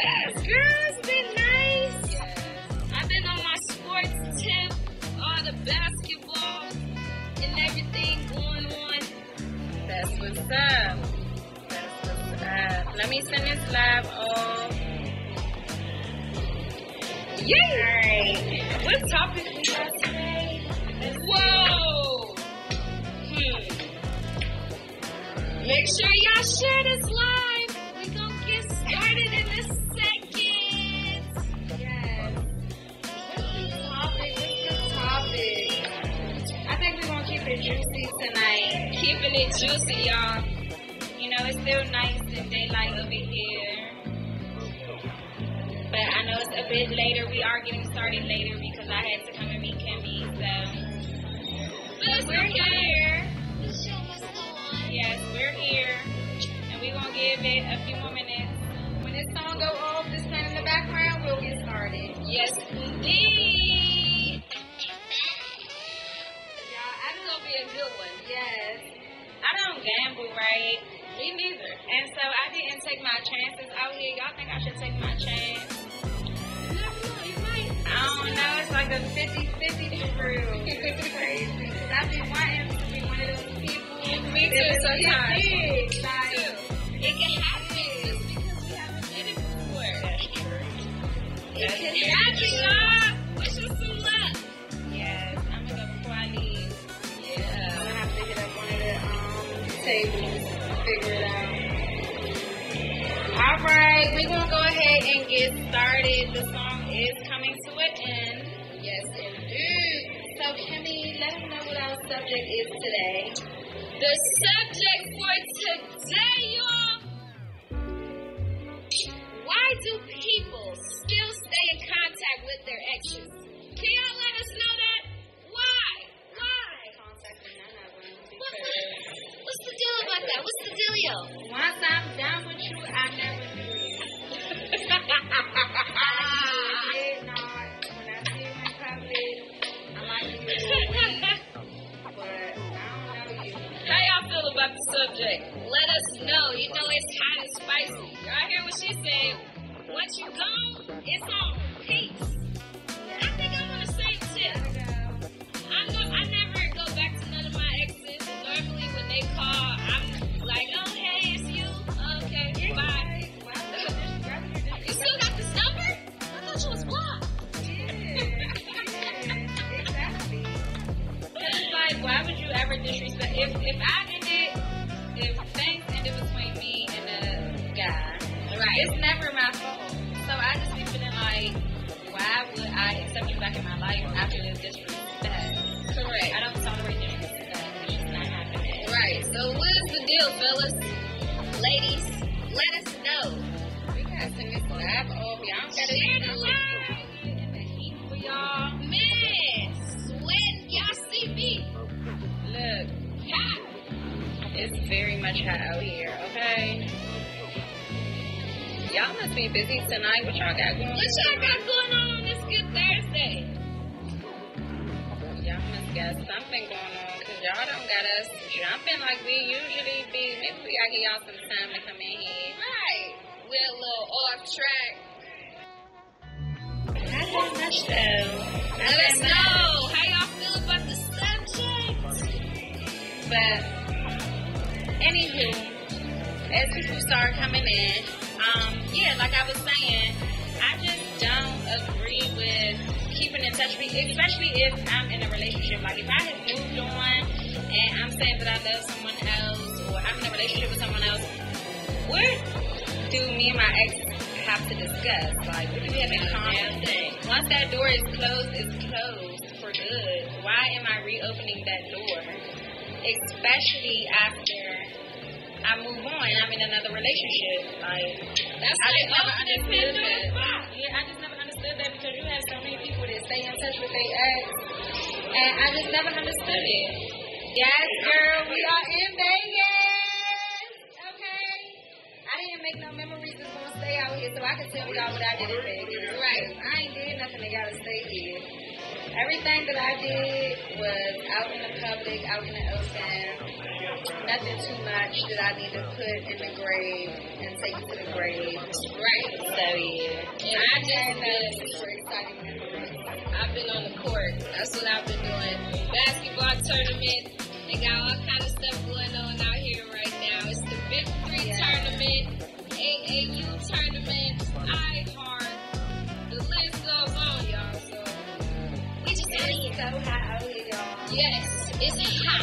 Yes, girl, it's been nice. Yes. I've been on my sports tip, all the basketball and everything going on. That's what's up. That's what's up. Let me send this live off. Yay! Alright. What topic we got today? Whoa! Hmm. Make sure y'all share this tonight. Keeping it juicy, y'all. You know, it's still nice and daylight over here. But I know it's a bit later. We are getting started later because I had to come and meet Kimi. So we're here. The show must go on. Yes, we're here. And we're gonna give it a few more minutes. Gamble, right? Me neither. And so I didn't take my chances out here. Y'all think I should take my chance? Never. You might. I don't know. It's like a 50-50 true. It's crazy. Because I be wanting to be one of those people. Me too, is sometimes. big, Like, It can happen just because we haven't did it before. that's true. It can happen, y'all. We're going to go ahead and get started. The song is coming to an end. Yes, indeed. So, Kimi, let us know what our subject is today. The subject for today, y'all. Why do people still stay in contact with their exes? Can y'all let us know that? Why? Why? Contacting none of them What's the, what's the deal about that? What's the dealio? once I'm subject? Let us know. You know it's hot and spicy. Hear what? Once you. I think I'm on the same I never go back to none of my exes. Normally when they call, I'm like, oh have? Once that door is closed, it's closed for good. Why am I reopening that door? especially after I move on and I'm in another relationship. Like That's I like just never understood that. Yeah, I just never understood that because you have so many people that stay in touch with their ex, and I just never understood it. Yes, girl, we are in Vegas. Okay. I didn't make no memories that's gonna here, so I can tell y'all what I did Vegas. Right. I ain't did nothing to gotta stay here. Everything that I did was out in the public, out in the open. nothing too much that I need to put in the grave and take you to the grave. Right. So yeah. And I just been super exciting memories. I've been on the court. That's what I've been doing. Basketball tournament. They got all kind of stuff going on out here right now. It's the Big Three Yeah. tournament, AAU tournament, iHeart. The list goes on, y'all. So we just And gotta so hot y'all. Yes, it's hot.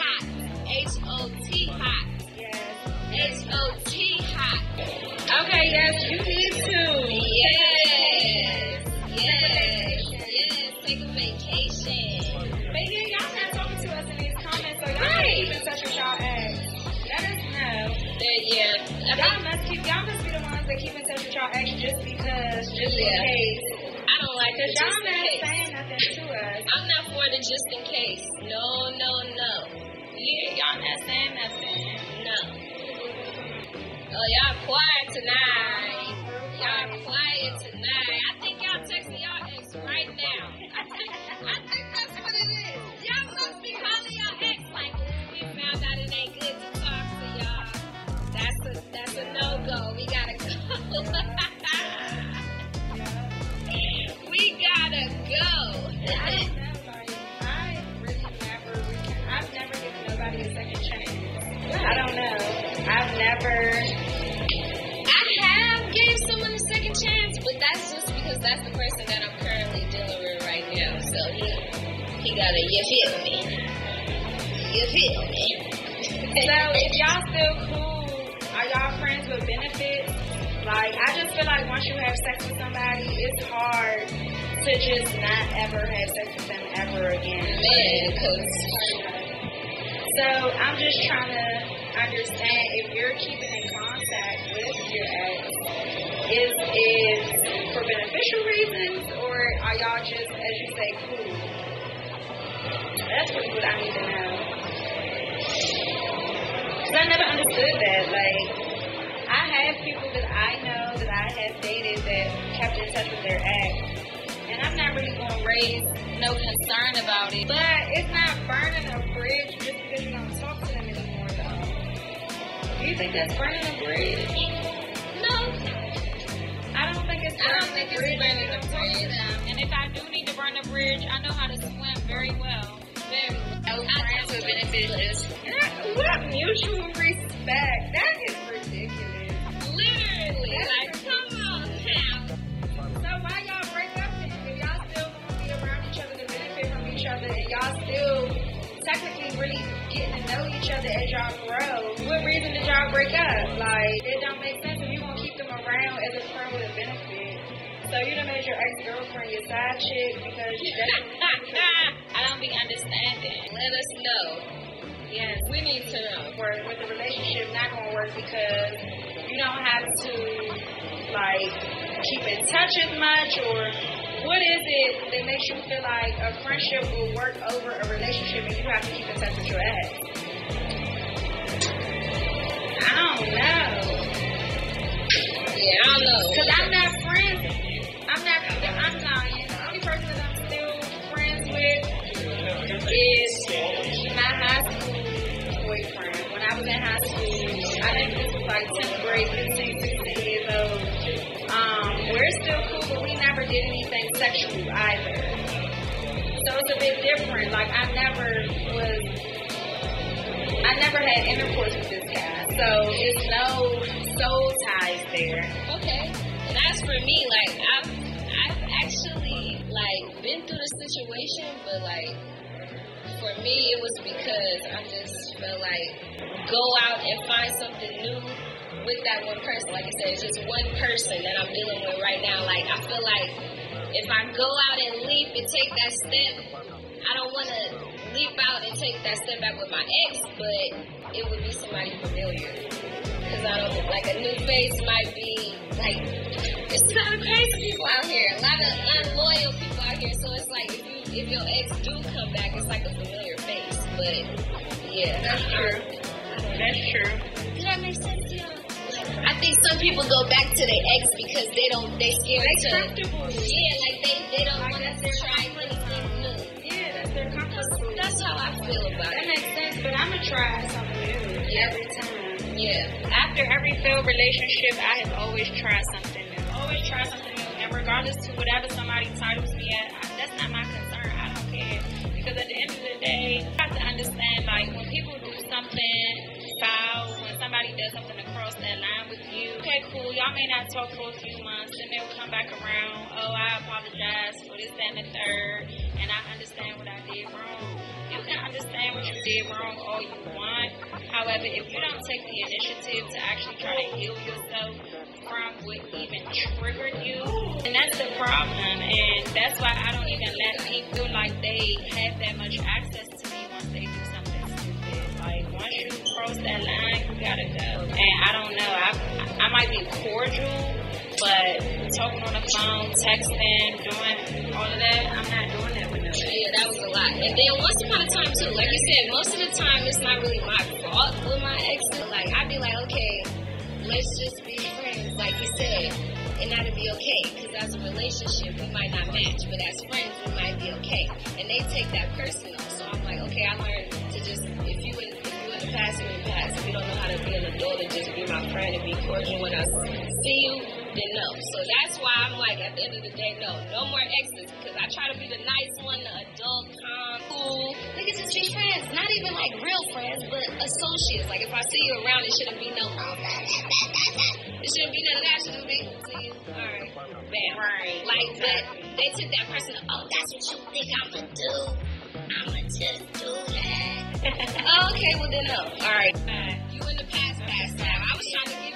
Hot. H O T hot. Yes. H O T hot. Okay, yes, you need to. Y'all must keep. Y'all must be the ones that keep in touch with y'all ex just because, just Yeah. in case. I don't like just y'all not case. saying nothing to us. I'm not for the just in case. No, no, no. Yeah, y'all not saying nothing. No. Oh, y'all quiet tonight. Y'all quiet we gotta go. I don't know. I've never, I have gave someone a second chance, but that's just because that's the person that I'm currently dealing with right now. So he he gotta you feel me? You feel me? so if y'all still cool, are y'all friends with benefits? Like, I just feel like once you have sex with somebody, it's hard to just not ever have sex with them ever again. Man, cause So I'm just trying to understand if you're keeping in contact with your ex, is it for beneficial reasons or are y'all just, as you say, cool? That's really what I need to know. Cause I never understood that. Like, have people that I know that I have dated that kept in touch with their ex, and I'm not really gonna raise no concern about it. But it's not burning a bridge just because you don't talk to them anymore, though. Do you think that's burning a bridge? no, I don't think it's. I don't think it's burning a bridge. Um, and if I do need to burn a bridge, I know how to swim very well. Very No I friends with benefits. What mutual respect? That each other as y'all grow, what reason did y'all break up? Like it don't make sense if you gonna keep them around as a friend with a benefit. So you done made your ex girlfriend your side chick because that's I don't be understanding. Let us know. yes. We need to know. Work with the relationship not gonna work because you don't have to like keep in touch as much or what is it that makes you feel like a friendship will work over a relationship and you have to keep in touch with your ex? I don't know. Yeah, I don't know. Cause I'm not friends. I'm not. I'm lying. The only person that I'm still friends with is my high school boyfriend. When I was in high school, I think this was like 10th grade, 15, 16 years old. Um, we're still cool, but we never did anything sexual either. So it's a bit different. Like I never was. I never had intercourse with this so it's no soul ties there. Okay. And as for me, like I've I've actually like been through the situation, but like for me it was because I just felt like go out and find something new with that one person. Like I said, it's just one person that I'm dealing with right now. Like I feel like if I go out and leap and take that step, I don't want to leap out and take that step back with my ex, but it would be somebody familiar. Cause I don't like a new face might be like it's a lot of crazy people out here, a lot of unloyal people out here. So it's like if you if your ex do come back, it's like a familiar face. But yeah, That's true. That's true. Did that make sense to y'all? I think some people go back to their ex because they don't they scared They to comfortable. yeah like they they don't want to try anything new. Yeah, that's their comfort food. That's how I feel about That it. makes sense, but I'm gonna try something new every time. Yeah. After every failed relationship, I have always tried something new. Always try something new, and regardless to whatever somebody titles me at, that's not my concern. I don't care because at the end of the day, you have to understand like when people do something foul, when somebody does something across that line with you. Okay, cool. Y'all may not talk for a few months, and they'll come back around. Oh, I apologize for this, that, and the third, and I understand what I did wrong. Can understand what you did wrong all you want. However, if you don't take the initiative to actually try to heal yourself from what even triggered you, and that's the problem. And that's why I don't even let people feel like they have that much access to me once they do something stupid. Like once you cross that line, you gotta go. And I don't know. I I might be cordial, but talking on the phone, texting, doing all of that, I'm not doing that with Yeah, that was a lot. And then once upon a time too, like you said, most of the time it's not really my fault with my exes. Like I'd be like, okay, let's just be friends, like you said, and that'd be okay. Because as a relationship, we might not match, but as friends, we might be okay. And they take that personal. So I'm like, okay, I learned to just if you in if you in the past, you in the past. If you don't know how to be an adult and just be my friend and be cordial when I see you, then no. So that's why I'm like, at the end of the day, no, no more exes. Because I try to be the nice one, the adult, calm, cool. We can just be friends, not even like real friends, but associates. Like if I see you around, it shouldn't be no. It shouldn't be none of that. It shouldn't be. You. All right. Bam. Right. Like, but they took that person. Oh, that's what you think I'ma do. I'ma just do that. oh, okay. Well then, no. All right. You in the past, past time. I was trying to give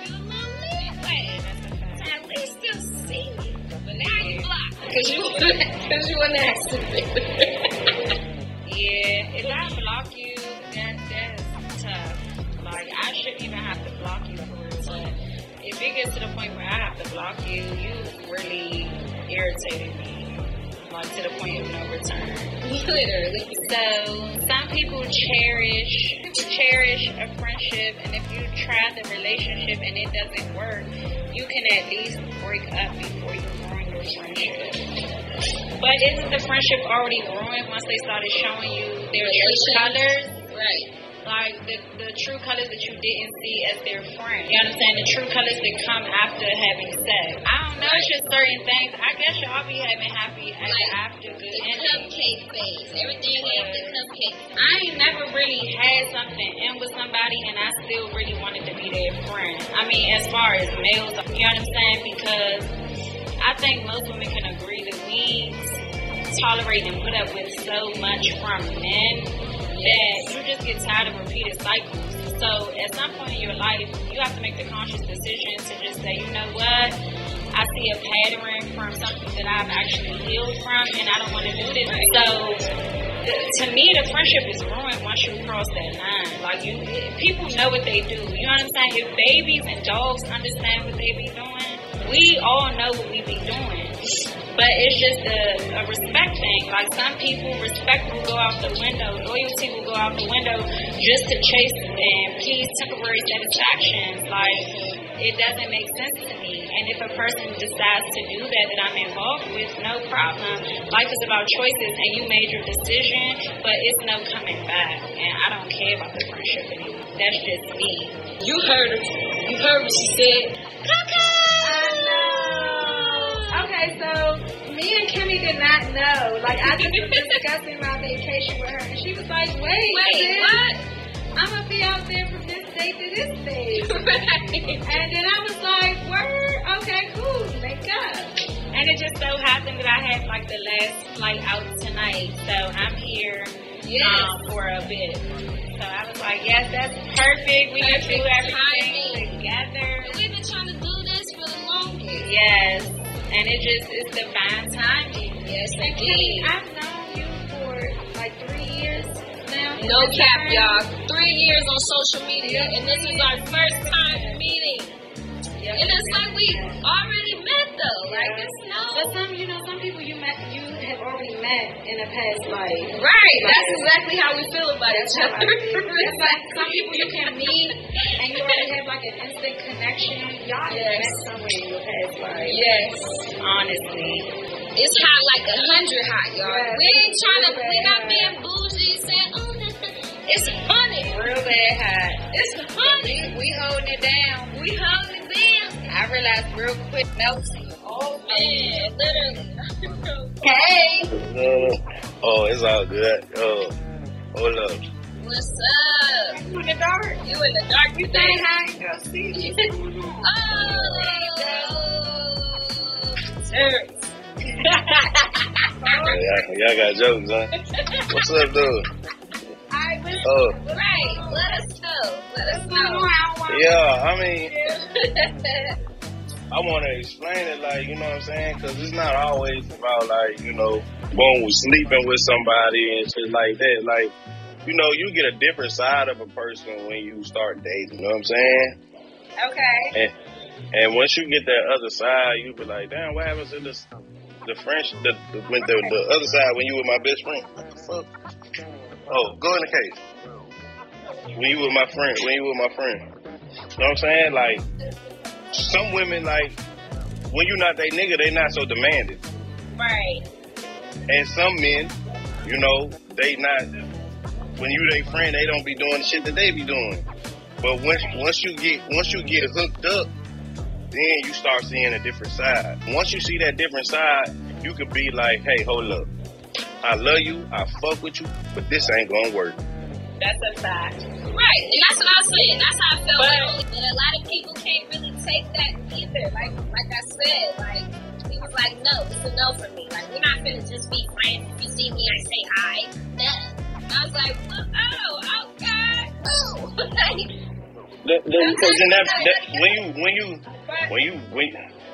To least still see me. But now you block. Cause you, cause you an accident. Yeah, if I block you, that that's tough. Like I shouldn't even have to block you for it, but if it gets to the point where I have to block you, you really irritated me, like to the point of no return. Literally. So some people cherish cherish a friendship, and if you try the relationship and it doesn't work, you can at least break up before you ruin your friendship. But isn't the friendship already ruined once they started showing you their true colors? Right. Like the, the true colors that you didn't see as their friend. You understand the true colors that come after having sex. I don't know, it's just certain things. I guess y'all be having happy Like, after good The endings. cupcake phase. Everything after cupcake. I ain't never really had something in with somebody and I still really wanted to be their friend. I mean, as far as males, you know what I'm saying? Because I think most women can agree that we tolerate and put up with so much from men that you just get tired of repeated cycles. So at some point in your life, you have to make the conscious decision to just say, you know what? I see a pattern from something that I've actually healed from, and I don't want to do this. So to me, the friendship is ruined once you cross that line. Like you, people know what they do. You know what I'm saying? If babies and dogs understand what they be doing, we all know what we be doing. But it's just a, a respect thing. Like some people, respect will go out the window, loyalty will go out the window just to chase and please temporary satisfaction. Like it doesn't make sense to me. And if a person decides to do that that I'm involved with, no problem. Life is about choices and you made your decision, but it's no coming back. And I don't care about the friendship anymore. That's just me. You heard her. You heard what she said. Okay, so me and Kimi did not know. Like I just was discussing my vacation with her, and she was like, "Wait, Wait, sis, what? I'm gonna be out there from this date to this date." Right. And then I was like, "Word, okay, cool, make up." And it just so happened that I had like the last flight out tonight, so I'm here Yes. um, for a bit. So I was like, yes, that's perfect. We can do everything timing. together. We've been trying to do this for the longest. Yes, and it just is divine timing. Yes, indeed. I've known you for like three years now. No cap, y'all. Three years on social media, and this is our first time meeting. And it's like we already met though. Like it's no. But some, you know, some people you met, you already met in a past life. Right. That's exactly how we feel about each other. It's like some people you can meet and you already have like an instant connection. Y'all Yes. met in your past life. yes. Honestly, It's hot like a hundred hot, y'all. Yes. We ain't trying to. We not being bougie, saying, "Oh, It's funny. Real bad hot. It's honey. We, we holding it down. We holding it down. I realized real quick melting. Oh man, literally. Hey. Uh, oh, it's all good. Oh, hold up. What's up? You in the dark? You in the dark? You Say think? hi and go see. Oh, sir. Y'all, y'all got jokes, huh? What's up, dude? I was Oh, Right. Let us know. Let us know. yeah. I mean, I want to explain it, like you know what I'm saying, because it's not always about like you know, boom, sleeping with somebody and shit like that. Like, you know, you get a different side of a person when you start dating. You know what I'm saying? Okay. And and once you get that other side, you be like, damn, what happens to this? The French, the, the when the, the other side when you were my best friend. What the fuck? Oh, go in the case. When you with my friend, when you with my friend. You know what I'm saying? Like some women, like when you're not they nigga, they not so demanding. Right. And some men, you know, they not when you they friend, they don't be doing the shit that they be doing. But once once you get once you get hooked up, then you start seeing a different side. Once you see that different side, you could be like, hey, hold up. I love you, I fuck with you, but this ain't gonna work. That's a fact. Right. And that's what I was saying. That's how I felt. But, and a lot of people can't really take that either. Like like I said, like he was like, no, it's a no for me. Like we're not gonna just be friends. If you see me, I say hi. No. I was like, well, oh, oh God, oh. The, the, because then that, that when you when you when you when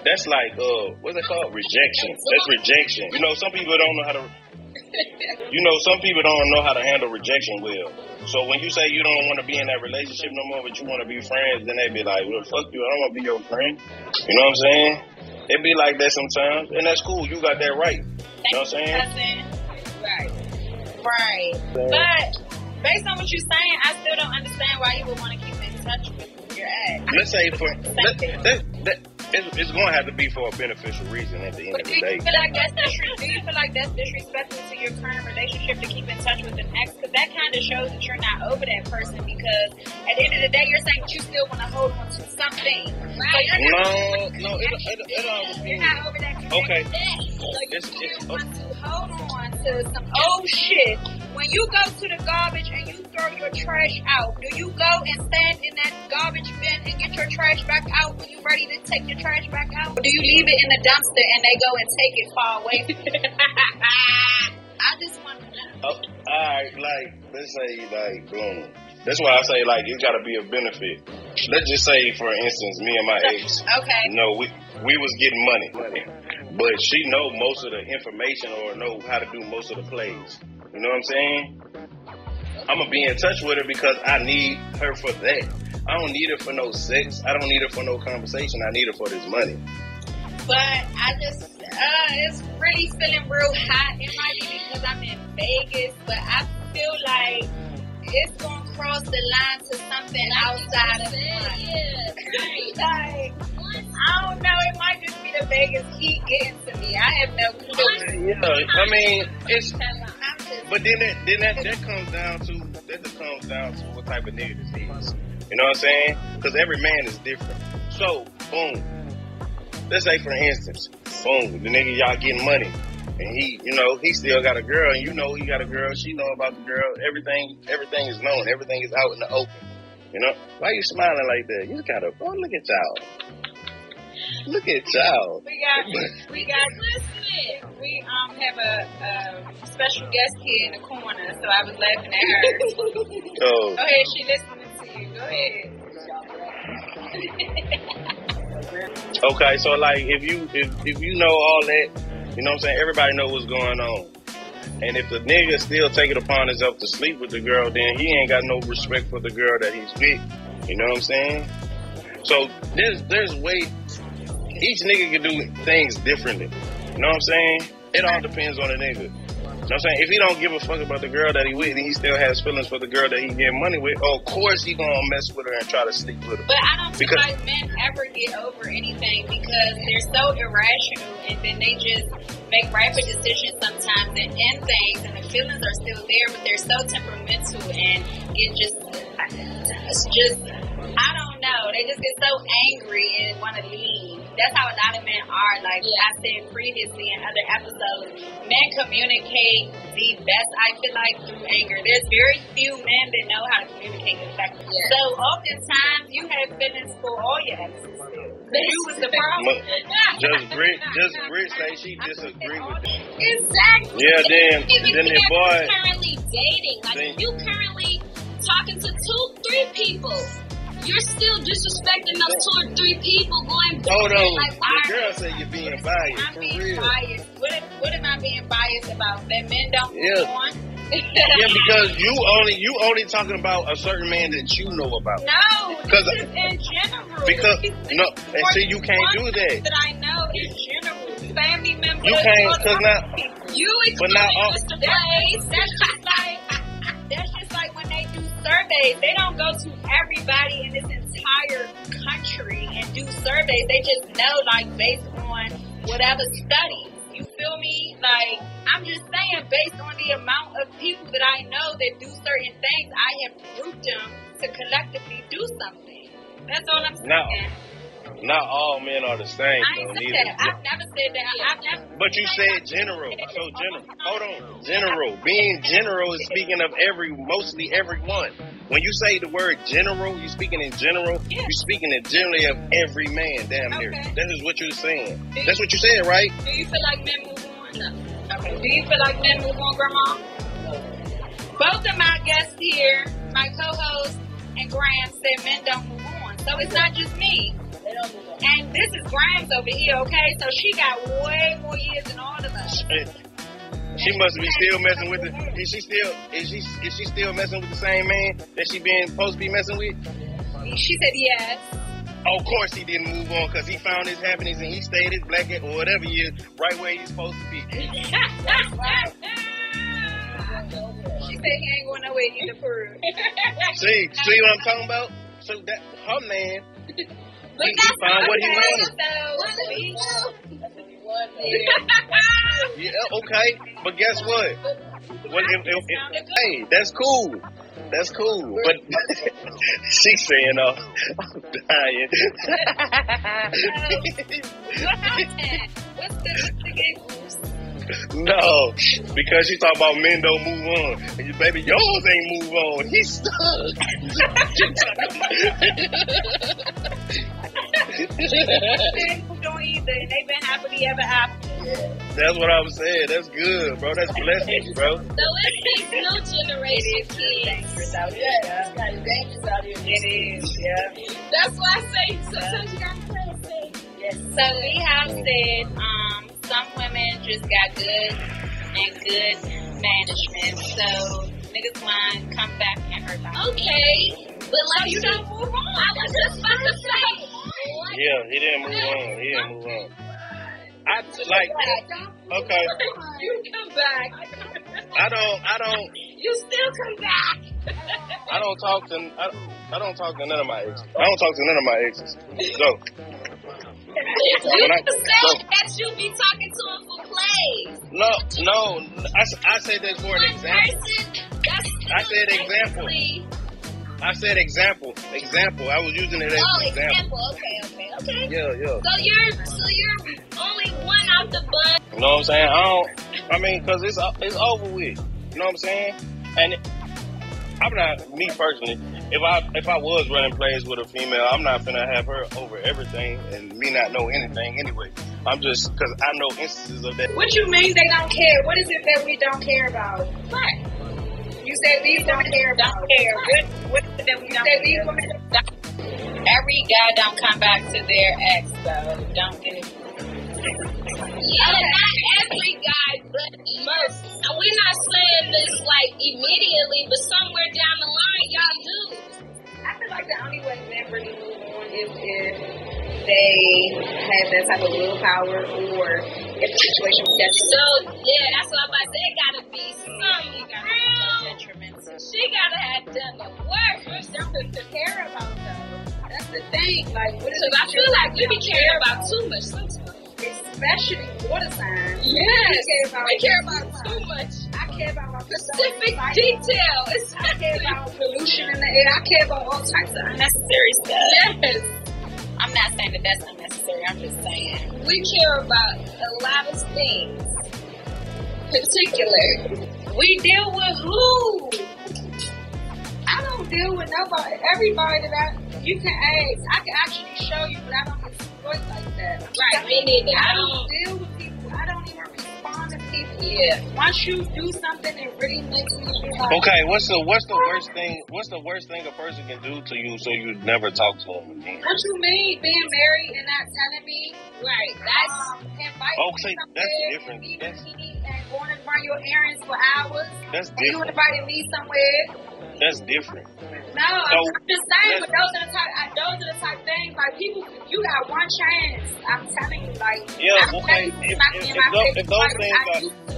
that's like uh what's it called rejection. That's rejection. You know, some people don't know how to. You know, some people don't know how to handle rejection well. So when you say you don't want to be in that relationship no more, but you want to be friends, then they be like, "Well, fuck you. I don't want to be your friend." You know what I'm saying? It be like that sometimes, and that's cool. You got that right. You know what I'm saying? Right. Right. But based on what you're saying, I still don't understand why you would want to keep in touch with your ex. Let's say for that, that, that it's, it's going to have to be for a beneficial reason at the end But of do the you day. feel like that's do you feel like that's disrespectful to your current relationship to keep in touch with an ex? Because that kind of shows that you're not over that person. Because at the end of the day, you're saying that you still want to hold on to something. Right? No, no, it, it, it all you're depends. not over that. Okay. So you It's- still it's- want to hold on to some old shit. When you go to the garbage and you throw your trash out, do you go and stand in that garbage bin and get your trash back out when you're ready to take your trash back out? Or do you leave it in the dumpster and they go and take it far away? I just want to know. Oh, alright, like let's say like boom. That's why I say like it's gotta be a benefit. Let's just say for instance, me and my ex, Okay. you know, we we was getting money. But she know most of the information or know how to do most of the plays. You know what I'm saying? I'm gonna be in touch with her because I need her for that. I don't need her for no sex. I don't need her for no conversation. I need her for this money. But I just, uh, it's really feeling real hot. It might be because I'm in Vegas, but I feel like it's gonna cross the line to something outside of fun. Yeah. like, I don't know. It might just be the Vegas heat getting to me. I have no clue. Yeah, I mean, it's But then that then that, that comes down to that just comes down to what type of nigga this is. You know what I'm saying? Because every man is different. So boom. Let's say for instance, boom, the nigga y'all getting money, and he, you know, he still got a girl, and you know he got a girl. She know about the girl. Everything, everything is known. Everything is out in the open. You know, why you smiling like that? You gotta, oh look at y'all. Look at y'all. we got, we got listening. We um have a, a special guest here in the corner, so I was laughing at her. Oh, Go ahead, she listening to you. Go ahead. Okay, so like if you if, if you know all that, you know what I'm saying, everybody know what's going on. And if the nigga still take it upon himself to sleep with the girl, then he ain't got no respect for the girl that he's with. You know what I'm saying? So there's there's way each nigga can do things differently. You know what I'm saying? It all depends on the nigga. You know what I'm saying? If he don't give a fuck about the girl that he with, and he still has feelings for the girl that he getting money with, oh, of course he gonna mess with her and try to sleep with her. But I don't feel Because- like men ever get over anything because they're so irrational and then they just make rapid decisions sometimes and end things and the feelings are still there but they're so temperamental and get just it's just I don't know. They just get so angry and want to leave. That's how a lot of men are. Like I said previously in other episodes, men communicate the best. I feel like through anger. There's very few men that know how to communicate effectively. Yeah. So oftentimes you have feelings for all your exes. You was the problem. Just Brit, just Brit say she disagree with that. Exactly. Yeah, damn. Then the boy. you're currently dating, like Then- you currently talking to two, three people, you're still disrespecting those two or three people going back. Hold on, Like, the girl said you're being biased I'm being real. biased. What, what am I being biased about? That men don't Yeah. on? Yeah, because you only you only talking about a certain man that you know about. No, Because- in general. Because no, and see you can't do that. that I know in general. Family members. You can't, cause types not of people. You But not all- Mr. That's, Blaze. that's just like that's just like when they do surveys. They don't go to everybody in this entire country and do surveys. They just know like based on whatever study. You feel me? Like I'm just saying, based on the amount of people that I know that do certain things, I have grouped them to collectively do something. That's all I'm saying. No. Not all men are the same. I though, said neither. I've never said that. I've never. But you said general. So general. Hold on. General. Being general is speaking of every, mostly everyone. When you say the word general, you're speaking in general. Yeah. You speaking in generally of every man. Damn near. Okay. That is what you're saying. That's what you said, right? Do you feel like men move on? No. Okay. Do you feel like men move on, Grandma? Both of my guests here, my co-host and Graham, said men don't move on. So it's not just me. And this is Graham's over here, okay? So she got way more years than all of us. She must be still messing with the. Is she still? Is she? Is she still messing with the same man that she been supposed to be messing with? She said yes. Oh, of course he didn't move on because he found his happiness and he stayed his black or whatever he is right where he's supposed to be. she said he ain't going nowhere either for See, see what I'm talking about? So that her man, He that's found what he okay. wanted. So, Yeah, okay, but guess what? Well, if, if, if, hey, that's cool. That's cool. But she's saying, "Oh, I'm dying." what happened? What's the, what's the game? no, because you talk about men don't move on, and you baby yours ain't move on. He's stuck. They moved on either, and they've been happily ever after. That's what I'm saying. That's good, bro. That's blessings, bro. So it takes no generation kids. Dangerous out here. Yeah. dangerous out here. It is, yeah. That's why I say sometimes you gotta play it safe. Yes. So we have said um, some women just got good and good management. So niggas want to come back and hurt them. Okay, but like you don't move on. I was just about to say. Yeah, he didn't move on. He didn't move on. I like okay. You come back. I don't. I don't. You still come back. I don't talk to. I, I don't talk to none of my exes. I don't talk to none of my exes. So You I- said that you be talking to him for play. no, no. I, I said that for an example. person, I said example. I said example. Example. I was using it as Oh, example. example. Okay, okay, okay. Yeah, yeah. So you're so you're only one out the bunch. You know what I'm saying? I don't. I mean, cause it's it's over with. You know what I'm saying? And I'm not me personally. If I if I was running plays with a female, I'm not gonna have her over everything and me not know anything anyway. I'm just because I know instances of that. What you mean they don't care? What is it that we don't care about? What? You said these don't care about. Don't care. What, what is it that we You don't said these care? women. Every guy don't come back to their ex, though. Don't get it. Yeah, not every guy, but most. Now, we're not saying this like immediately, but somewhere down the line, y'all do. I feel like the only way men really move on is if they had that type of willpower or if the situation was So yeah, that's what I'm about to say. It gotta be something real detrimental. She gotta have done the work. something to care about though. That's the thing. Like what is Because I feel like we be caring about too much sometimes. Especially water signs. Yes, care about- we care about too much. I care about my Specific detail. I care about pollution in the air. I care about all types of unnecessary stuff. Yes. I'm not saying that that's unnecessary. I'm just saying. We care about a lot of things. Particular. We deal with who? I don't deal with nobody. Everybody that I, you can ask, I can actually show you, but I don't exploit like that. Right, me neither. I I don't don't. deal with people. I don't even respond to people. Yeah. Once you do something that really makes me feel like, Okay, what's the what's the worst thing? What's the worst thing a person can do to you so you never talk to them again? what you mean being married and not telling me? Right. That's um, invite Okay, that's different. and That's- and going to run your errands for hours. That's And you different. invited me somewhere. That's different. No, I'm, So- I'm just saying, but those are the type, I- those are the type things. Like people, you got one chance. I'm telling you, like, Yeah, I'm okay, if- if- if if those things are-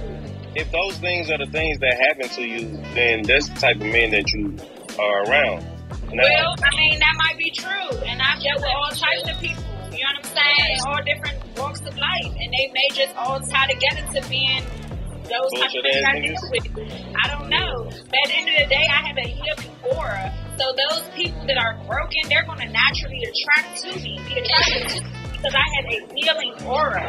If those things are the things that happen to you, then that's the type of men that you are around. Now, Well, I mean, that might be true. And I've dealt with all types of people. You know what I'm saying? All different walks of life. And they may just all tie together to being those types of things I deal with. I don't know. But at the end of the day, I have a healing aura. So those people that are broken, they're going to naturally attract to me. Be attracted to me because I have a healing aura.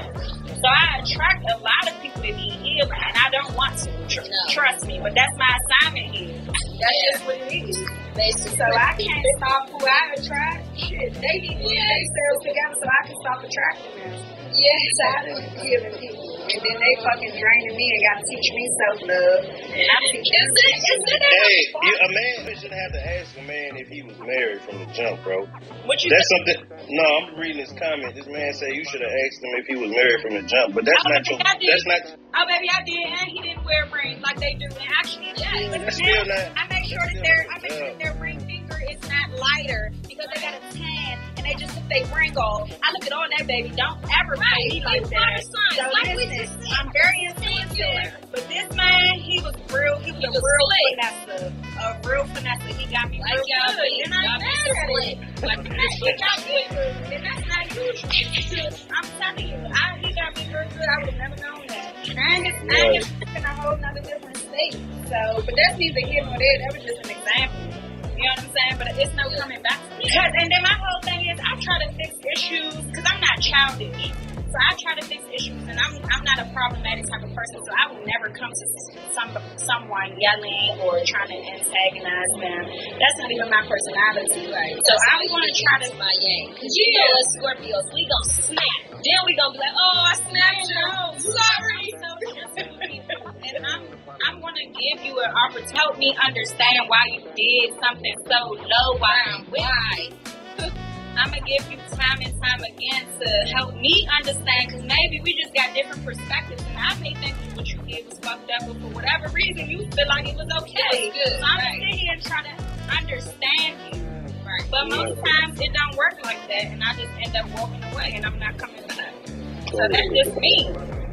So I attract a lot of people to be healed, and I don't want to. Tr- No. Trust me. But that's my assignment here. That's just what it is. basically. So I can't stop who I attract. Shit, they need to get themselves together so I can stop attracting them. Yes. So I do healing people. And then they fucking draining me and gotta teach me self love. And I teach Is them. it? Is it? hey, you, a man should have to ask a man if he was married from the jump, bro. What you That's something. No, I'm reading this comment. This man said you should have asked him if he was married from the jump, but that's Oh, not your. That's not. Oh, baby, I did, and he didn't wear rings like they do. And actually, yeah, but That's now still not- I make sure that still their not I make sure good. that their ring finger is not lighter because they got a tan and they just took their ring off. I look at all that, baby. Don't ever play me like You that. water signs, So like we listen, just. I'm very intuitive, but this man, he was real. He was He a was real slick. finesse, a real finesse. He got me Like real y'all good, and I'm y'all be mad at it. slick. Like He got me good, and that's not usual. I'm telling you, I, he got me real good. I would have never known that. I ain't just, I ain't in a whole nother different state. So, but that's neither here nor there. That was just an example. You know what I'm saying? But it's no coming back. Because, and then my whole thing is, I try to fix issues because I'm not childish. So I try to fix issues, and I'm I'm not a problematic type of person. So I will never come to some someone yelling or trying to antagonize them. That's not even my personality. Right. So I'm going to try to. my yang. Cause you know us Scorpios, we gon' snap. Then we gon' be like, oh, I snapped you. Sorry. So and I'm I'm gonna give you an opportunity to help me understand why you did something so low while I'm with you. I'm gonna give you time and time again to help me understand because maybe we just got different perspectives and I may think what you did was fucked up but for whatever reason you feel like it was okay. It was good, so I'm right. gonna sit here and try to understand you. Right. But most times it don't work like that and I just end up walking away and I'm not coming back. So that's just me.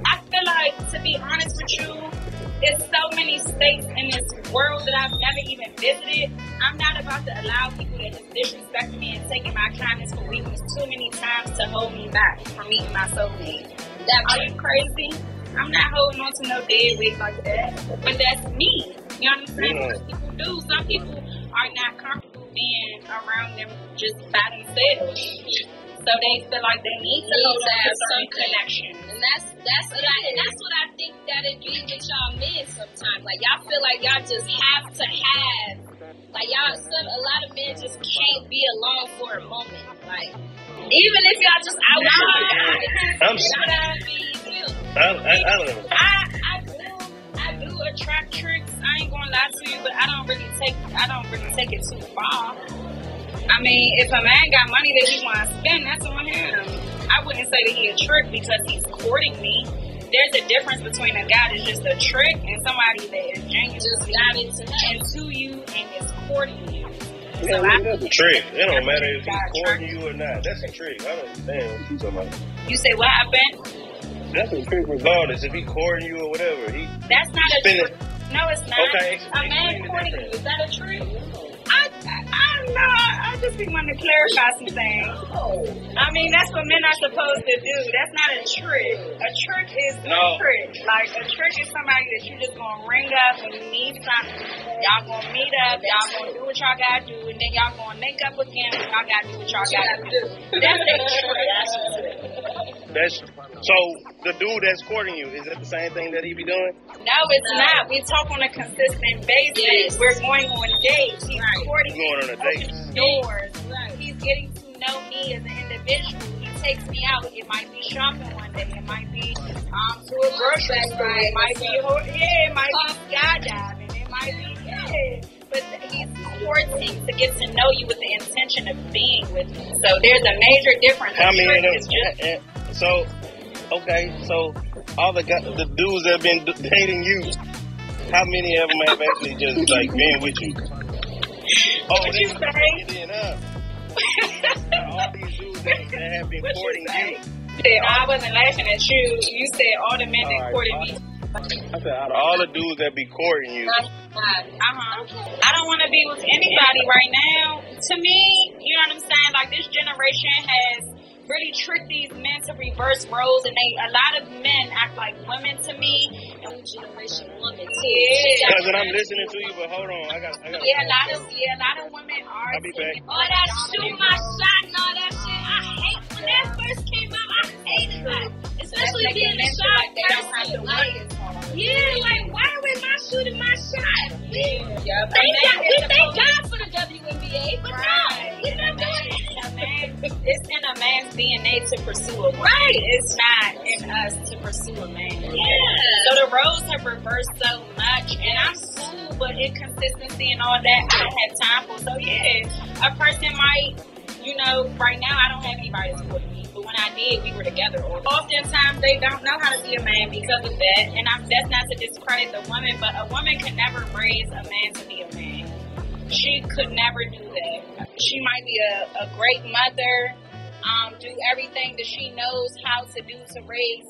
I feel like, to be honest with you, there's so many states in this world that I've never even visited. I'm not about to allow people that have disrespected me and taken my kindness for weakness too many times to hold me back from meeting my soulmate. Are you crazy? I'm not holding on to no dead weight like that. But that's me. You know what I'm saying? Yeah. People do. Some people are not comfortable being around them just by themselves. So they feel like they need to Need hold to have some connection. And that's that's what I and that's what I think that it be with y'all men sometimes. Like y'all feel like y'all just have to have like y'all some a lot of men just can't be alone for a moment. Like even if y'all just out with your guy, I'm you gotta be real. I, I, I don't know. I, I do I do attract tricks. I ain't gonna lie to you, but I don't really take I don't really take it too far. I mean, if a man got money that he wants to spend, that's on him. I wouldn't say that he a trick because he's courting me. There's a difference between a guy that's just a trick and somebody that is genuinely Just got into into you and is courting you. So I, that's a trick. It don't matter if he's courting you or not. That's a trick. I don't understand what you talking about. you say what happened? That's a trick regardless. If he courting you or whatever, he That's not a spinning. trick. No, it's not. Okay, A man courting you, is that a trick? I, I, I don't know. I just be wanting to clarify some things. I mean, that's what men are supposed to do. That's not a trick. A trick is No. a trick. Like, a trick is somebody that you just gonna ring up when you need something. Y'all gonna meet up. Y'all gonna do what y'all gotta do. And then y'all gonna link up again when y'all gotta do what y'all gotta do. That's a trick. That's so the dude that's courting you. Is that the same thing that he be doing? No, it's not. We talk on a consistent basis. We're going on dates. He's courting He's going on a date. doors. He's getting to know me as an individual. He takes me out. It might be shopping one day. It might be um, to a grocery store. It might be ho- yeah. It might be skydiving. It might be yeah. But he's courting to get to know you with the intention of being with you. So there's a major difference. How many of them? It's just eh, eh, So, okay, so all the guys, the dudes that have been dating you, how many of them have actually just like been with you? Oh, What you say? all these dudes that, that have been What you courting you. said, I wasn't laughing at you. You said all the men that All right, courted me. I said out of all the dudes that be courting you, Uh-huh. I don't want to be with anybody right now. To me, you know what I'm saying? Like this generation has really trick these men to reverse roles, and they a lot of men act like women to me. And Generation woman too. Yeah. cousin, I'm listening to you, but hold on, I got, I got. yeah, a lot of yeah, a lot of women are. I'll be back. taking All that shoot my shot and all that shit. I hate when that first came out. I hated that. Especially That's being a shot like they don't have to Like, as yeah, like why am I shooting my shot? Yeah. Yeah, Thank God, we thank God for the WNBA, but Right. no, we're not doing it. It's in a man's DNA to pursue a woman. Right. It's not in us to pursue a man. Yeah. So the roles have reversed so much, and I'm cool, but inconsistency and all that, I don't have time for. So yeah, a person might, you know, right now I don't have anybody supporting me, but when I did, we were together. Oftentimes they don't know how to be a man because of that, and I'm, that's not to discredit the woman, but a woman can never raise a man to be a man. She could never do that. She might be a, a great mother, um, do everything that she knows how to do to raise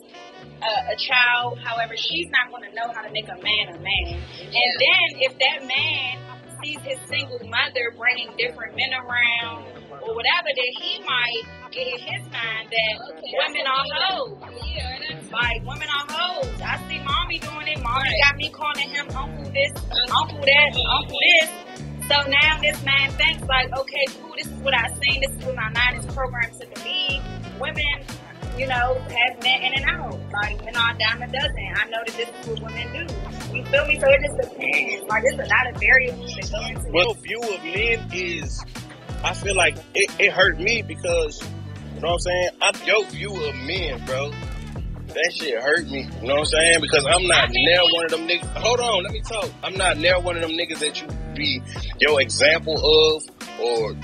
a, a child. However, she's not going to know how to make a man a man. And then if that man sees his single mother bringing different men around or whatever, then he might get in his mind that women are hoes. Like women are hoes. I see mommy doing it. Mommy got me calling him uncle this, uncle that, uncle this. So now this man thinks like, okay, cool. This is what I've seen. This is what my mind is programmed to believe. Women, you know, have men in and out. Like men are dime a dozen. I know that this is what women do. You feel me? So it just depends. Like there's a lot of variables that go into it. Well, view of men is, I feel like it, it hurt me because, you know what I'm saying? I, your view of men, bro, that shit hurt me. You know what I'm saying? Because I'm not near one of them niggas. Hold on, let me talk. I'm not near one of them niggas that you be your example of or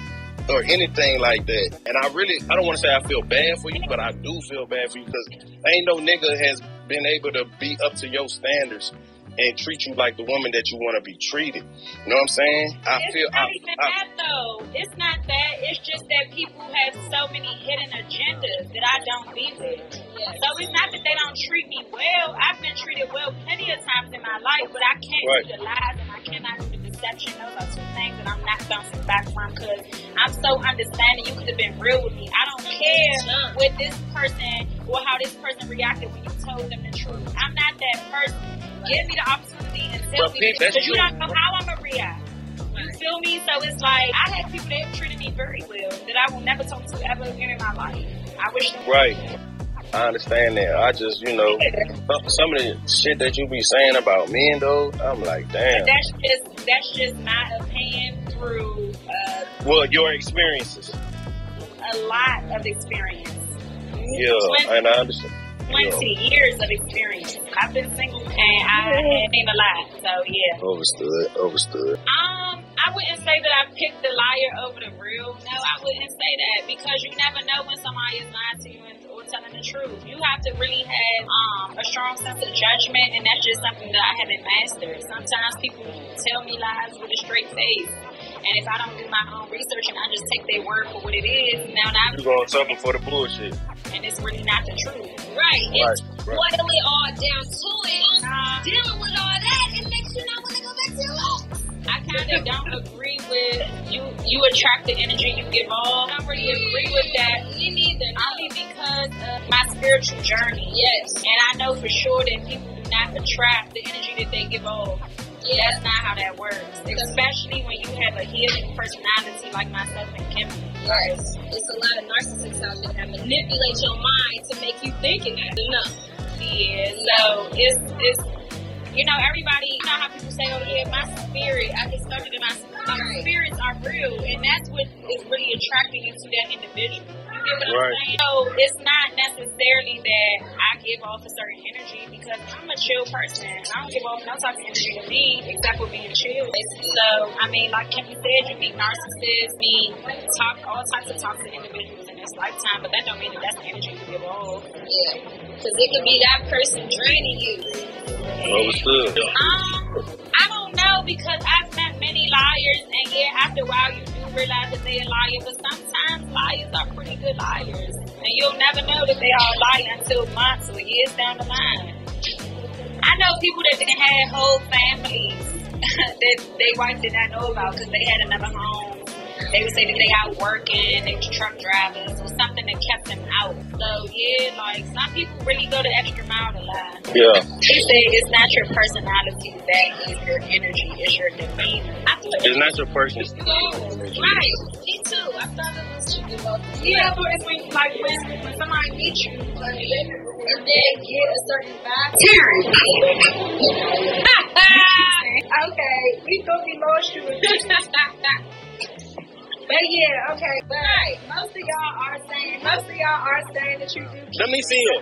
or anything like that. And I really, I don't want to say I feel bad for you, but I do feel bad for you because ain't no nigga has been able to be up to your standards and treat you like the woman that you want to be treated. You know what I'm saying? I it's feel. not I, even I, that though. It's not that. It's just that people have so many hidden agendas that I don't be with. So it's not that they don't treat me well. I've been treated well plenty of times in my life, but I can't Right. do the lies and I cannot do the deception. Those are two things that I'm not bouncing back from because I'm so understanding. You could have been real with me. I don't care with this person or how this person reacted when you told them the truth. I'm not that person. Give me the opportunity and tell But me Pete, that's because you don't know how I'm gonna react. You feel me? So it's like I had people that have treated me very well that I will never talk to ever again in my life. I wish them Right. I understand that. I just, you know, some- some of the shit that you be saying about men, though, I'm like, damn. That's just that's just my opinion through uh, Well, your experiences. a lot of experience. Yeah, and I understand. Twenty years of experience. I've been single and I had seen a lot. So yeah. Overstood. Overstood. Um, I wouldn't say that I picked the liar over the real. No, I wouldn't say that because you never know when somebody is lying to you and, or telling the truth. You have to really have um, a strong sense of judgment, and that's just something that I haven't mastered. Sometimes people tell me lies with a straight face, And if I don't do my own research and I just take their word for what it is, now I'm going something for the bullshit. and it's really not the truth. Right. Right, It's right. boil it all down to it. Uh, Dealing with all that, it makes you not want to go back to your life. I kind of don't agree with you. You attract the energy you give off. Oh. I don't really agree with that. Me neither. Only because of my spiritual journey. Yes. And I know for sure that people do not attract the energy that they give off. Yeah. That's not how that works. Especially when you have a healing personality like myself and Kimberly. Yes. It's a lot of narcissists out there that manipulate your mind to make you think that's enough. Yeah, so it's, it's you know, everybody, you know how people say, oh yeah, my spirit, I get stuck in my my Right. spirits are real, and that's what is really attracting you to that individual. You get what Right. I'm saying? So it's not necessarily that I give off a certain energy because I'm a chill person. I don't give off no type of energy to me except for being chill. So I mean, like Kimi said, you meet narcissists, meet talk all types of toxic individuals in this lifetime, but that don't mean that that's the energy you give off. Yeah. Because it could be that person draining you. Understood. Um, I don't know because I've met many liars, and yeah, after a while you do realize that they're a liar. But sometimes liars are pretty good liars, and you'll never know that they are a until months or years down the line. I know people that didn't have whole families that they wife did not know about because they had another home. They would say that they out working, they was truck drivers, or something that kept them out. So yeah, like some people really go the extra mile to lie. Yeah. He said it's not your personality that is your energy, it's your demeanor. It's not your person. Right. Me too. I thought it was you yeah, but it's when like when, when somebody meets you, like, And then get a certain vibe. okay, we thought we lost you. But yeah, okay, but most of y'all are saying, most of y'all are saying that you do. Let me see him.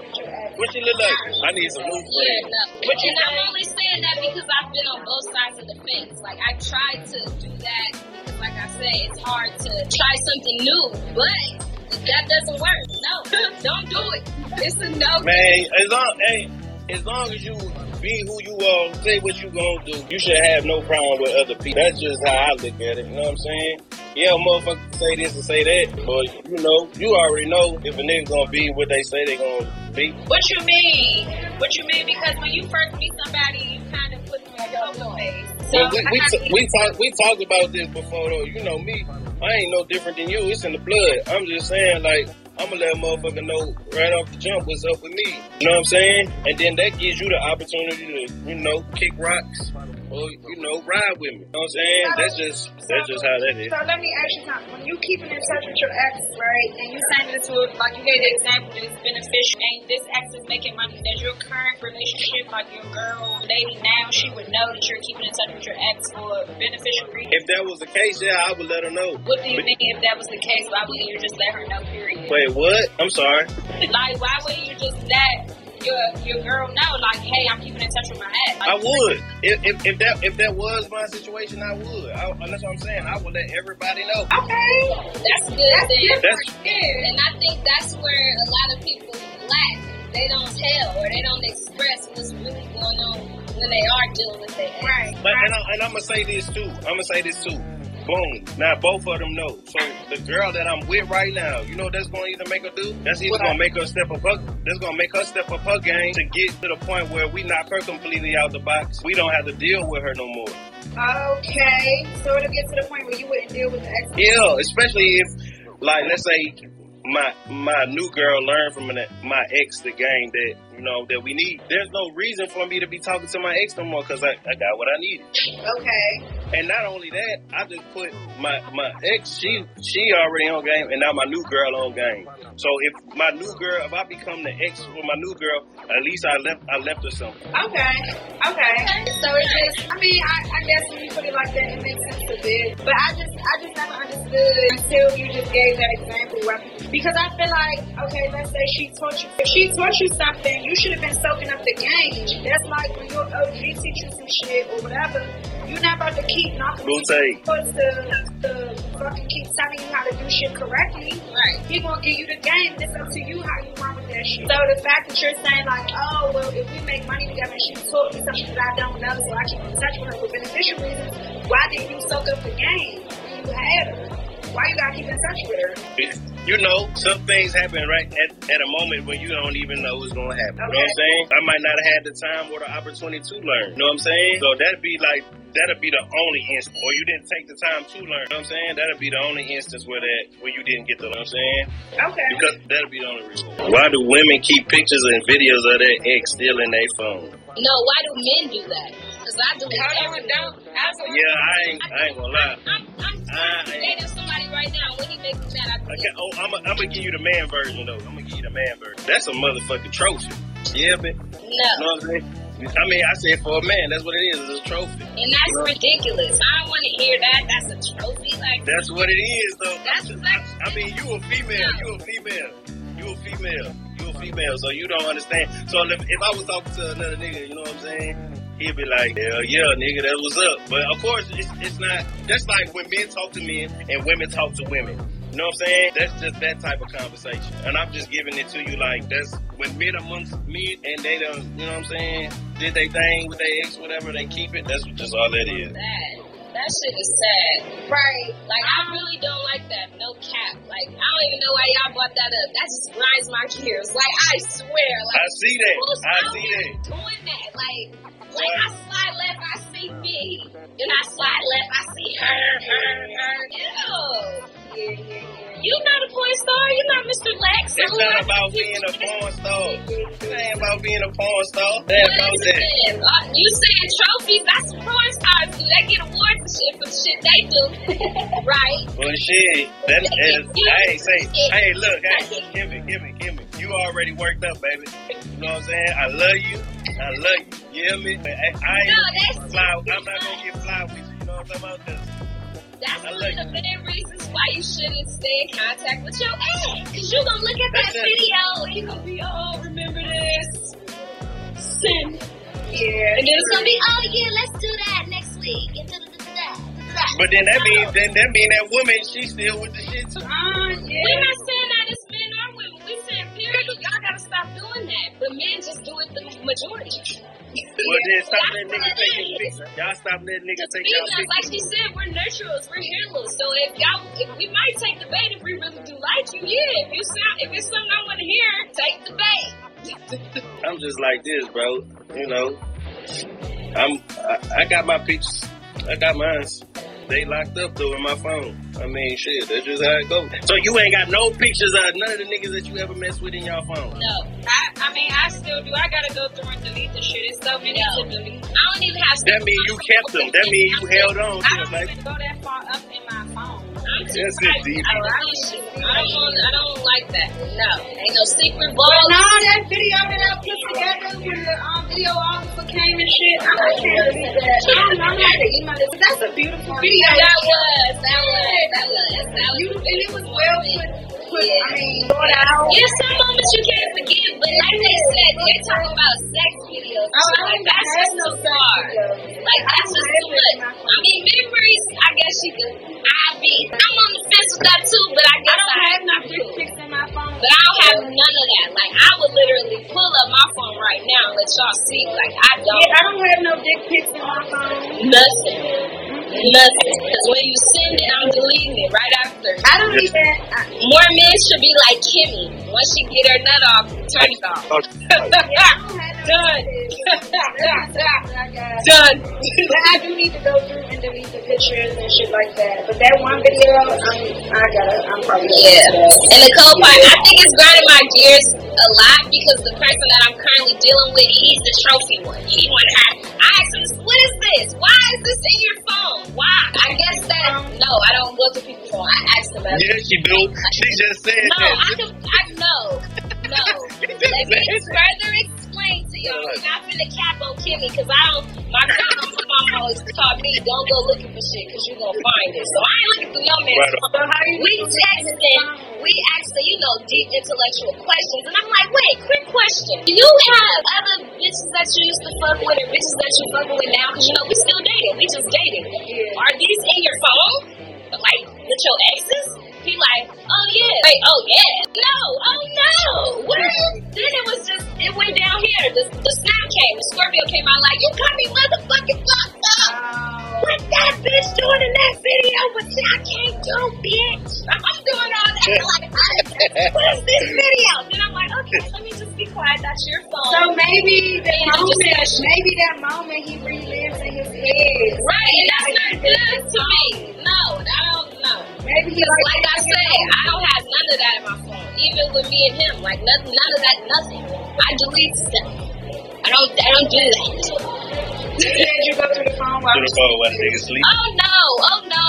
What you look like? I need some new Yeah, friends. no. But and I'm only saying that because I've been on both sides of the fence. Like I tried to do that because, like I said, it's hard to try something new. But that doesn't work, no, don't do it. It's a no. Man, as long hey, as long as you be who you are, say what you gonna do, you should have no problem with other people. That's just how I look at it. You know what I'm saying? Yeah, motherfucker say this and say that, but you know, you already know if a nigga gonna be what they say they gonna be. What you mean? What you mean? Because when you first meet somebody, you kind of put them on your poker face. So we we, t- we talked we talked about this before though. You know me, I ain't no different than you. It's in the blood. I'm just saying like. I'ma let a motherfucker know right off the jump what's up with me. You know what I'm saying? And then that gives you the opportunity to, you know, kick rocks or, you know, ride with me. You know what I'm saying? That's just that's just how that is. So let me ask you something. When you keeping in touch with your ex, right, and you saying this with, like you gave the example that it's beneficial, and this ex is making money, does your current relationship, like your girl, lady now, she would know that you're keeping in touch with your ex for beneficial reasons? If that was the case, yeah, I would let her know. What do you But- mean if that was the case? Why wouldn't you just let her know, period? Wait, what? I'm sorry. Like, why wouldn't you just let your your girl know, like, hey, I'm keeping in touch with my ex? Like, I would. If, if, if that if that was my situation, I would. I, that's what I'm saying. I would let everybody know. Okay. That's good. then. That's And I think that's where a lot of people lack. They don't tell or they don't express what's really going on when they are dealing with their ex. Right. But and, I, and I'm gonna say this too. I'm gonna say this too. Boom. Now both of them know. So the girl that I'm with right now, you know that's gonna either make her do? That's either What? gonna make her step up her that's gonna make her step up her game to get to the point where we knock her completely out the box. We don't have to deal with her no more. Okay. So it'll get to the point where you wouldn't deal with the ex. Yeah, especially if like let's say my my new girl learned from my ex the game that you know that we need. There's no reason for me to be talking to my ex no more because I, I got what I needed. Okay. And not only that, I just put my my ex she she already on game, and now my new girl on game. So if my new girl, if I become the ex for my new girl, at least I left I left her something. Okay. Okay. So it's just, I mean, I, I guess when you put it like that, it makes sense a bit. But I just, I just never understood until you just gave that example. Where, because I feel like, okay, let's say she taught you, if she taught you something, you should have been soaking up the game. That's like when your OG teach you some shit or whatever. You're not about to keep knocking Blue tape. supposed to, to fucking keep telling you how to do shit correctly. Right. He gonna give you the game. It's up to you how you run with that shit. So the fact that you're saying like, oh well, if we make money together and she taught me something that I don't know, so I keep in touch with her for beneficial reasons. Why didn't you soak up the game? when you had her. Why you gotta keep in touch with her? You know, some things happen right at, at a moment when you don't even know what's gonna happen. You know what I'm saying? I might not have had the time or the opportunity to learn. You know what I'm saying? So that'd be like that'd be the only instance. Or you didn't take the time to learn. You know what I'm saying? that'll be the only instance where that where you didn't get the you know what I'm saying? Okay. Because that'd be the only reason. Why do women keep pictures and videos of their ex still in their phone? No, why do men do that? Because I do it Hold don't. Absolutely. Yeah, I ain't I ain't gonna lie. I'm, I'm, I I'm dating somebody right now. When he makes me mad, I do Okay, oh, I'm gonna I'm give you the man version though. I'm gonna give you the man version. That's a motherfucking trophy. Yeah, but No. You know what I'm saying? I mean, I said for a man, that's what it is. It's a trophy. And that's ridiculous. I don't want to hear that. That's a trophy. Like, That's what it is, though. That's exactly. I mean, you a female. You a female. You a female. You a female. So you don't understand. So if, if I was talking to another nigga, you know what I'm saying? He'd be like, hell yeah, nigga, that was up. But of course, it's, it's not. That's like when men talk to men and women talk to women. You know what I'm saying? That's just that type of conversation. And I'm just giving it to you like that's when men amongst men and they don't, you know what I'm saying? Did they thing with their ex, whatever, they keep it. That's just all that is. that. That shit is sad. Right. Like, I really don't like that. No cap. Like, I don't even know why y'all brought that up. That just grinds my gears. Like, I swear. Like, I see that. I see that. doing that? Like, like I slide left, I see me. Then I slide left, I see her, her, her. Ew. You're not a porn star. You're not Mr. Lex. It's not about being a porn star. It ain't about being a porn star. What about is that. it? Uh, you saying trophies? That's porn stars do. They get awards and shit for the shit they do, right? Well, shit, that is, I ain't say, hey, look, hey, give me, give me, give me. You already worked up, baby. You know what I'm saying? I love you. I love you. You hear me? I, I ain't No, that's- fly. I'm not gonna get fly with you. You know what I'm talking about? That's I one of the main reasons you shouldn't stay in contact with your ex. Because you're going to look at that video and you're going to be, oh, remember this? Sin. Yeah. And then it's going to be, oh, yeah, let's do that next week. And da-da-da-da-da. But then that means then that mean that woman she still with the shit too. Uh, We're not saying stop doing that. But men just do it the majority. Well then stop letting niggas take your picture. Y'all stop letting niggas take y'all Females, like pictures. she said, we're nurturers, we're healers. So if y'all, if we might take the bait if we really do like you, yeah. If you sound, if it's something I want to hear, take the bait. I'm just like this, bro. You know, I'm I, I got my pictures. I got mine. They locked up though in my phone. I mean, shit, that's just how it goes. So you ain't got no pictures of none of the niggas that you ever messed with in your phone. No, I, I mean, I still do. I gotta go through and delete the shit. It's so many No. to delete. I don't even have. That mean you kept them. That mean you held on I to them. don't Like, even go that far up in my phone. I'm too That's it, private. deep. I don't. I don't, I don't like that. No, ain't no secret But balls. nah, that video that I put together when the um, videographer came and shit, I I can't delete that. I don't know how to email it. but That's a beautiful video. That was, that was, that was, that was. You, and it was well put, put I mean, thought out. There's some moments you can't forget, but like they said, they're talking about sex videos. Oh, I like don't that's have just no too far. Like that's just too much. I mean, memories. I guess you could. I be. I'm on the fence with that too, but I guess I don't I, have no dick pics in my phone. But I don't have none of that. Like I would literally pull up my phone right now and let y'all see. Like I don't. Yeah, I don't have no dick pics in my phone. Nothing. Nothing. Because when you send it, I'm deleting it right after. I don't even. I, More men should be like Kimi. Once she get her nut off, turn it off. yeah, I don't have no Done. That's what I got. Done. But I do need to go through and delete the pictures and shit like that. But that one video, I'm, I gotta, I'm probably gonna Yeah. And the co-part, I think it's grinding my gears a lot because the person that I'm currently dealing with, he's the trophy one. He wanted her. I asked him, what is this? Why is this in your phone? Why? I guess that, um, no, I don't go to people's phone. I asked him about yeah, she do. She just said No, that. I can, I know. No. Let me further explain to y'all. I'm not finna cap on Kimi because I don't, my grandma mama always taught me don't go looking for shit because you're gonna find it. So I ain't looking through your man's Right. phone. So how you We texting, we asking, you know, deep intellectual questions. And I'm like, wait, quick question. Do you have other bitches that you used to fuck with or bitches that you fucking with now? Because, you know, we still dating. We just dating. Are these in your phone? Like, with your exes? He like, oh yeah. Like, oh yeah. No, oh no. What? Then it was just, it went down here. The, the snap came. The Scorpio came out like, you got me motherfucking fucked up. Oh, what that bitch doing in that video, but see, I can't do, bitch. I'm doing all that. I'm like, what is this video? Then I'm like, okay, let me just be quiet. That's your phone. So maybe the just moment, hush. maybe that moment he relives in his head. right, and that's not good to me. No, I. Maybe he like, Like I say, I don't have none of that in my phone. Even with me and him, like nothing, none of that, nothing. I delete stuff. I don't, I don't do that. Did you go through the phone while To the phone while niggas sleep. Oh no, oh no,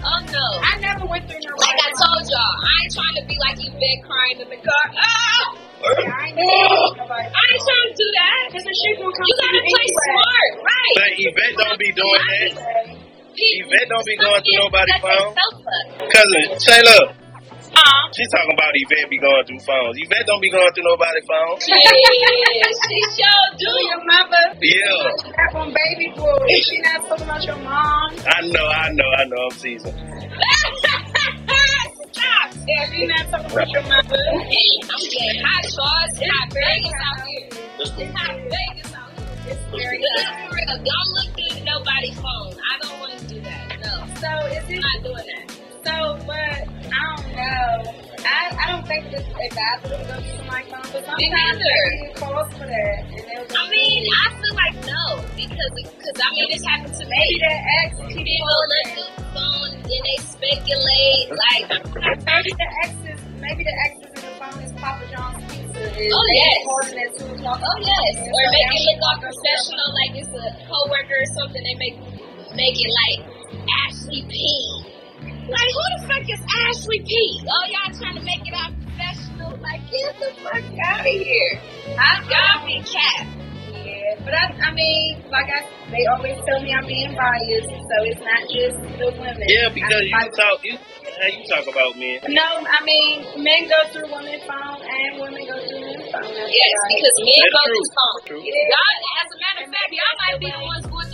oh no. I never went through no Like I told y'all, I ain't trying to be like Yvette crying in the car. Ah! I ain't. I ain't trying to do that. Cause the shit gonna come You gotta to play anyway. smart, right? But Yvette don't be doing that. Yvette don't be going through nobody's phone. Cousin, say look. Huh? She talking about Yvette be going through phones. Yvette don't be going through nobody's phone. Yeah, she sure do. Your mother. Yeah. That one baby boy. Is she not talking about your mom? I know, I know, I know. I'm seasoned. Stop. Yeah, she not talking about your mother. I'm getting hot sauce. It's hot Vegas out here. It's hot Vegas out here. It's very real, don't look through nobody's phone. I don't So it I'm not doing that. so? But I don't know. I I don't think it's advisable to go to my phone, but sometimes get calls for that, and I mean, I feel like no because because I mean this happened to maybe me. that ex People look through the phone and they speculate like. Maybe the exes, maybe the exes in the phone is Papa John's pizza. Is Oh, yes. at two o'clock. Oh yes, or make it look all professional, like it's a coworker or something. They make make it like Ashley P. Like who the fuck is Ashley P? Oh y'all trying to make it all professional? Like get the fuck out of here! I y'all be cat. Yeah, but I, I mean, like I, they always tell me I'm being biased, so it's not just the women. Yeah, because you I, talk, you, how you talk about men. No, I mean, men go through women's phone and women go through men's phone. Yes, right. because men That's go true. through phone. Y'all, as a matter of fact, y'all might be the ones going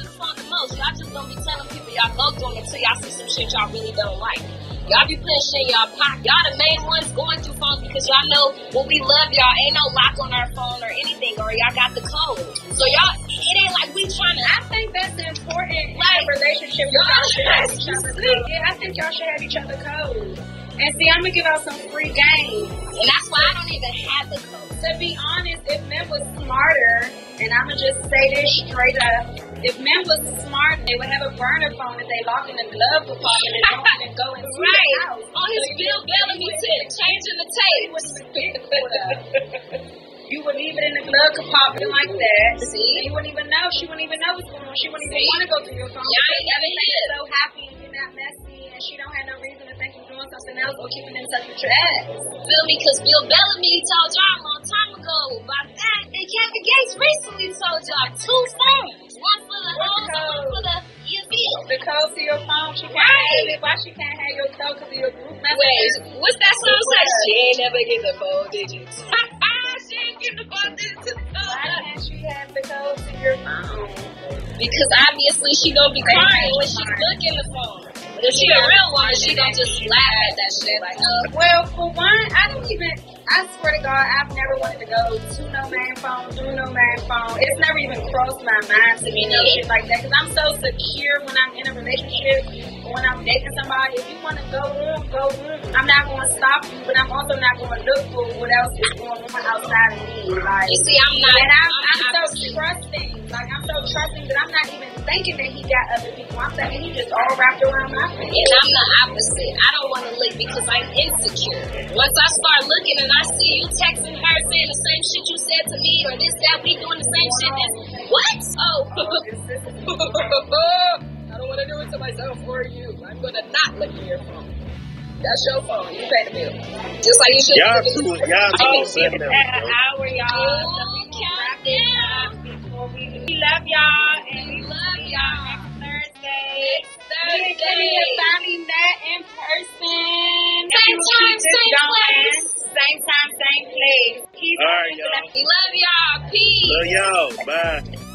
most. Y'all just don't be telling people y'all go through them until y'all see some shit y'all really don't like. Y'all be putting shit in y'all pocket. Y'all the main ones going through phones because y'all know when we love y'all, ain't no lock on our phone or anything, or y'all got the code. So y'all, it ain't like we trying to. I think that's an important Like, relationship. y'all should have each other code. Yeah, I think y'all should have each other code. And see, I'm gonna give out some free games. And that's why I don't even have the code. To be honest, if men was smarter, and I'm gonna just say this straight up, if men was smart, they would have a burner phone that they lock in the glove compartment and don't even go into Right. the house. On his Bill Bellamy tip, changing the tape. You would leave it in the glove compartment like that. See? You wouldn't even know. She wouldn't even know what's going on. She wouldn't even want to go through your phone. Y'all ain't never Everything hit. is so happy and you're not messy, and she don't have no reason else or keeping in touch with your ex. Feel me? Because Bill Bellamy told y'all a long time ago about that. And Kevin Gates recently told y'all two phones. One for the hoes and one for the your bill. The code to your phone, she can't Right. have it. Why she can't have your code? Because of your group message? Wait, what's that song say? She ain't never get the four digits. she ain't get the four digits to the Why can't she have the code to your phone? Because obviously she gonna be crying when she looking at the phone. If she a real woman, she gonna just laugh at that shit like, oh. Well, for one, I don't even. I swear to God, I've never wanted to go to no man phone, through no man phone. It's never even crossed my mind to me no shit like that. Because I'm so secure when I'm in a relationship, when I'm dating somebody. If you want to go on, go on. I'm not going to stop you, but I'm also not going to look for what else is going on outside of me. Like, You see, I'm not. and I'm, I'm I'm so trusting. Like I'm so trusting that I'm not even thinking that he got other people. I'm thinking he just all wrapped around my finger. And I'm the opposite. I don't want to look because I'm insecure. Once I start looking and I see you texting her saying the same shit you said to me or this, that, we doing the same shit, then what? Oh. I don't want to do it to myself or you. I'm going to not look at your phone. That's your phone. You pay the bill. Just like you should. Y'all too, y'all too something At an hour, y'all. Oh, count down. We, we love y'all and we Love y'all. next Thursday. Next Me and Kimi Thursday. finally met in person. Same time, same going. place. Same time, same place. Keep All right, y'all. We love y'all. Peace. Love y'all. Bye.